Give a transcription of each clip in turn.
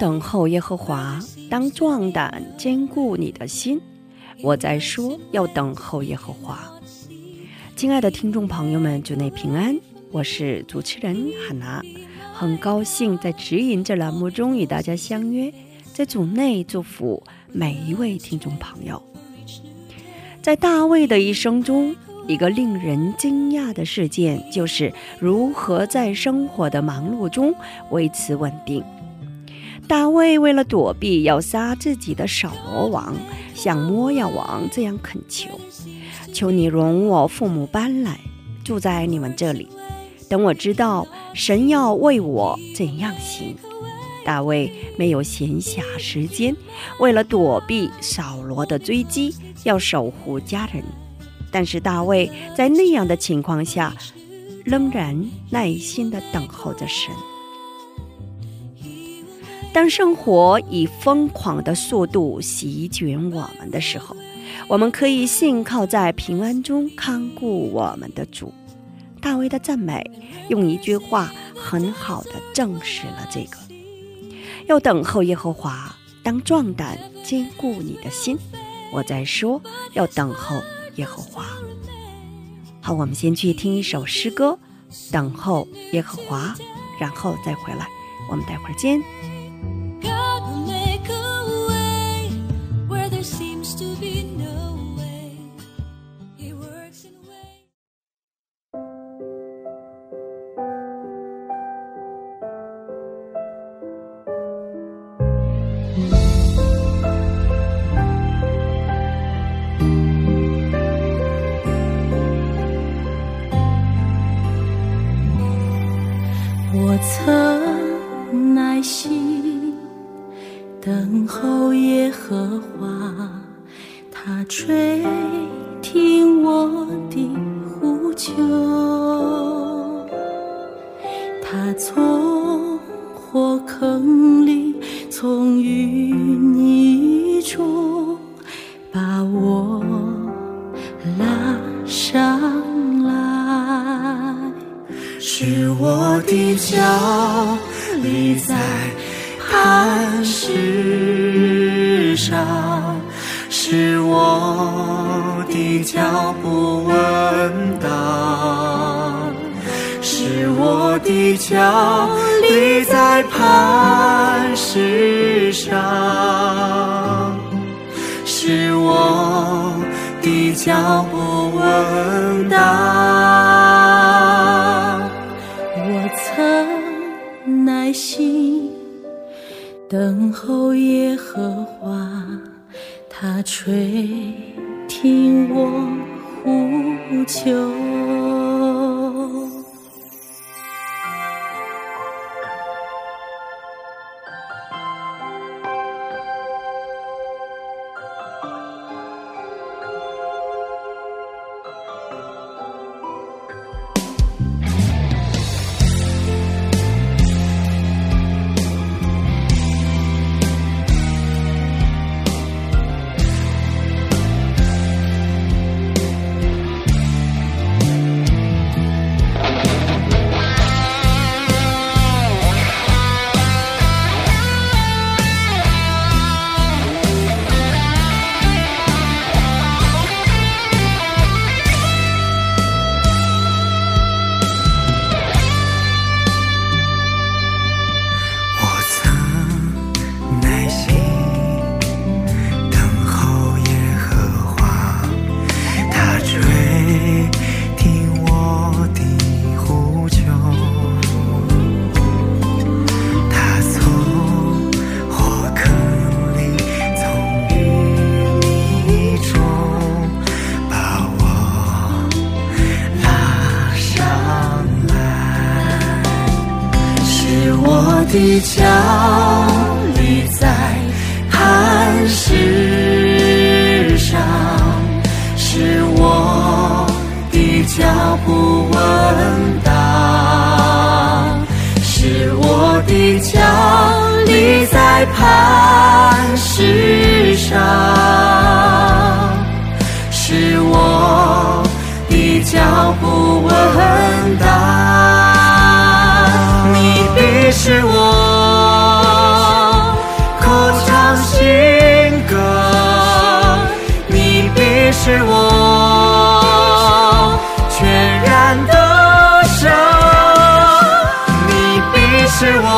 等候耶和华，当壮胆，坚固你的心。我在说，要等候耶和华。亲爱的听众朋友们，主内平安，我是主持人汉娜，很高兴在指引这栏目中与大家相约，在主内祝福每一位听众朋友。在大卫的一生中，一个令人惊讶的事件就是如何在生活的忙碌中维持稳定。大卫为了躲避要杀自己的扫罗王，向摩亚王这样恳求：“求你容我父母搬来，住在你们这里，等我知道神要为我怎样行。”大卫没有闲暇时间，为了躲避扫罗的追击，要守护家人。但是大卫在那样的情况下，仍然耐心地等候着神。当生活以疯狂的速度席卷我们的时候，我们可以信靠在平安中看顾我们的主。大卫的赞美用一句话很好的证实了这个：要等候耶和华，当壮胆，坚固你的心。我在说，要等候耶和华。好，我们先去听一首诗歌，等候耶和华，然后再回来。我们待会儿见。的脚立在磐石上，使我的脚步稳当。我曾耐心等候耶和华，他垂听我呼求。的脚立在磐石上，是我的脚步稳当，是我的脚立在磐石我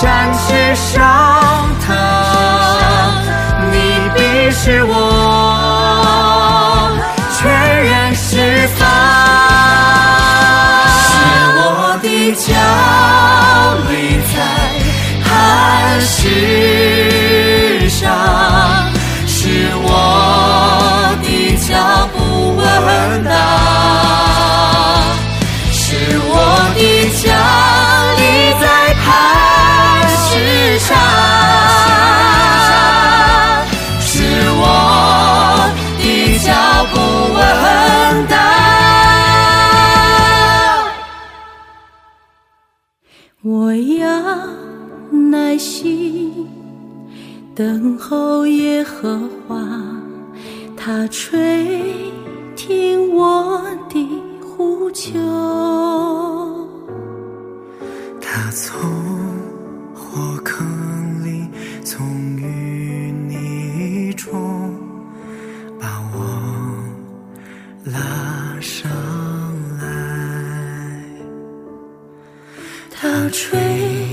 展翅上腾，你必是我。等候耶和华，他垂听我的呼求。他从火坑里，从淤泥中把我拉上来。他垂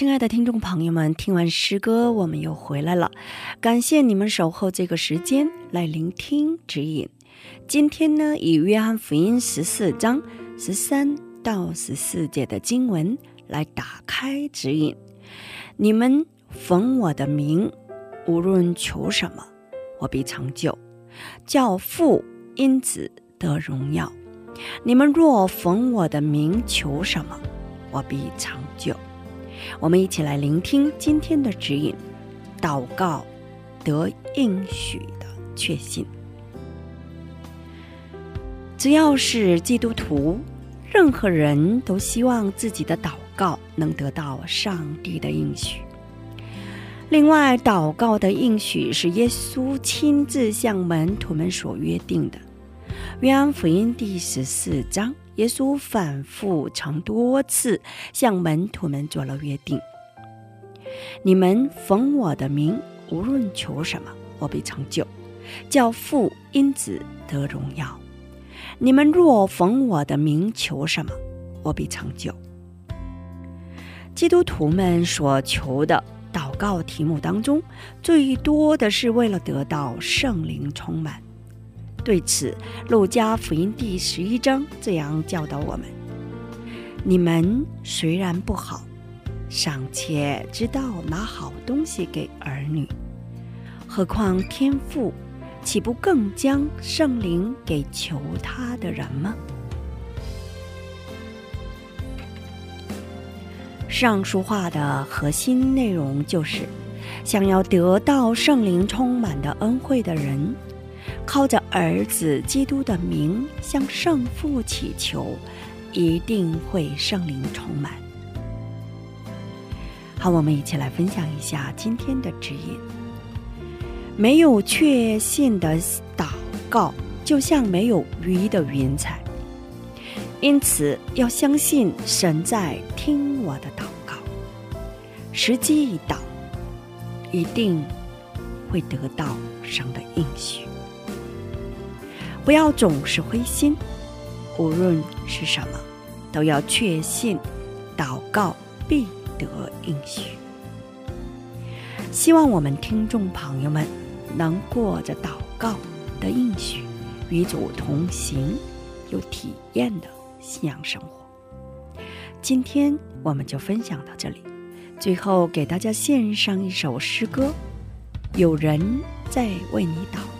亲爱的听众朋友们，听完诗歌，我们又回来了。感谢你们守候这个时间来聆听指引。今天呢，以约翰福音十四章十三到十四节的经文来打开指引。你们奉我的名，无论求什么，我必成就，叫父因子得荣耀。你们若奉我的名求什么，我必成就。我们一起来聆听今天的指引：祷告得应许的确信。只要是基督徒，任何人都希望自己的祷告能得到上帝的应许。另外，祷告的应许是耶稣亲自向门徒们所约定的。约翰福音第十四章。耶稣反复曾多次向门徒们做了约定：你们奉我的名，无论求什么，我必成就，叫父因子得荣耀。你们若奉我的名求什么，我必成就。基督徒们所求的祷告题目当中，最多的是为了得到圣灵充满。对此，《路加福音》第十一章这样教导我们：你们虽然不好，尚且知道拿好东西给儿女，何况天父岂不更将圣灵给求他的人吗？上述话的核心内容就是，想要得到圣灵充满的恩惠的人。靠着儿子基督的名向圣父祈求，一定会圣灵充满。好，我们一起来分享一下今天的指引。没有确信的祷告，就像没有鱼的云彩。因此，要相信神在听我的祷告。时机一到，一定会得到神的应许。不要总是灰心，无论是什么，都要确信祷告必得应许。希望我们听众朋友们能过着祷告的应许，与主同行，有体验的信仰生活。今天我们就分享到这里，最后给大家献上一首诗歌：有人在为你祷。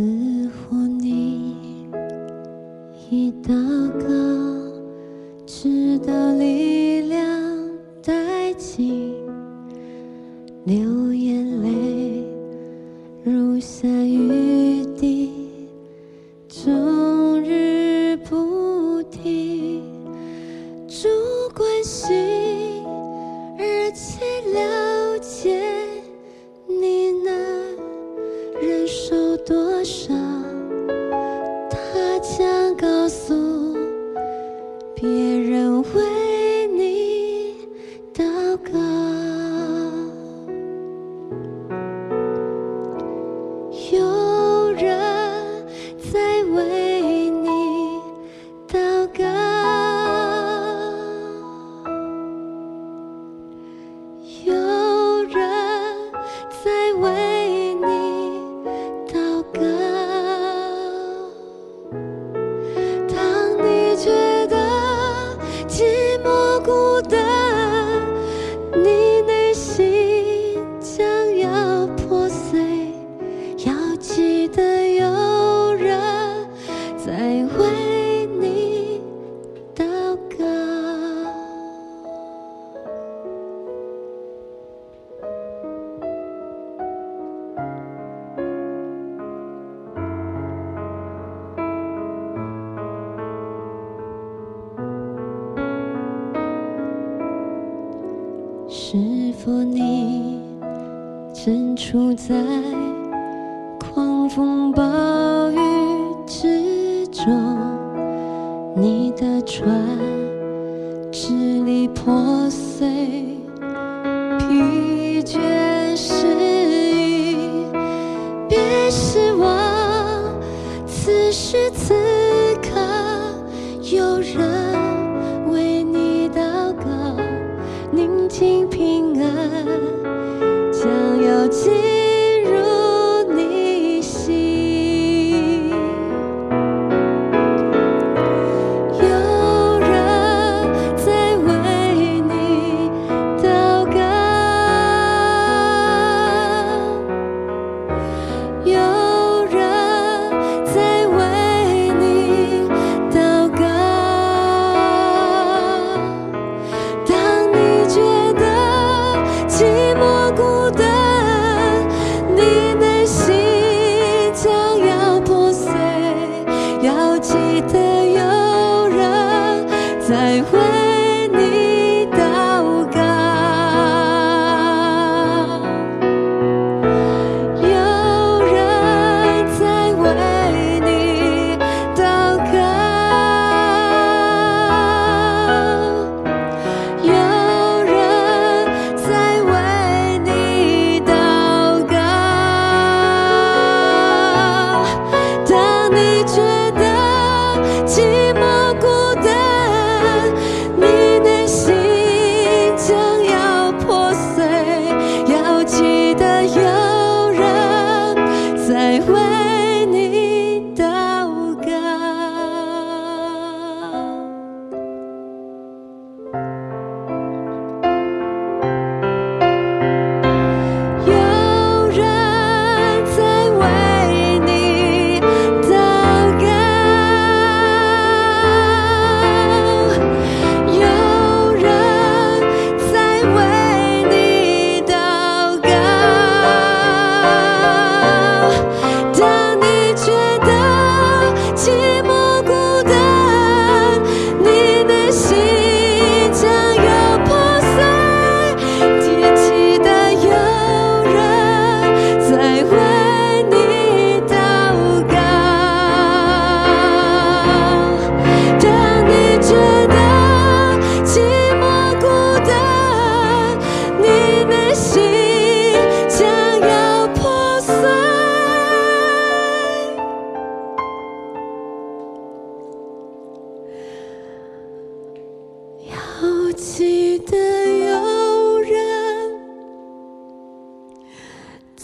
思。多少，是否你正处在狂风暴雨之中？你的船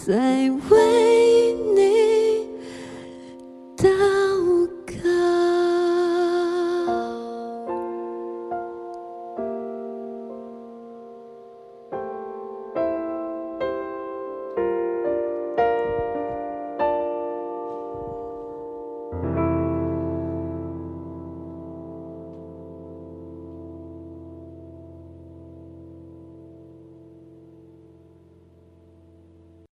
在为。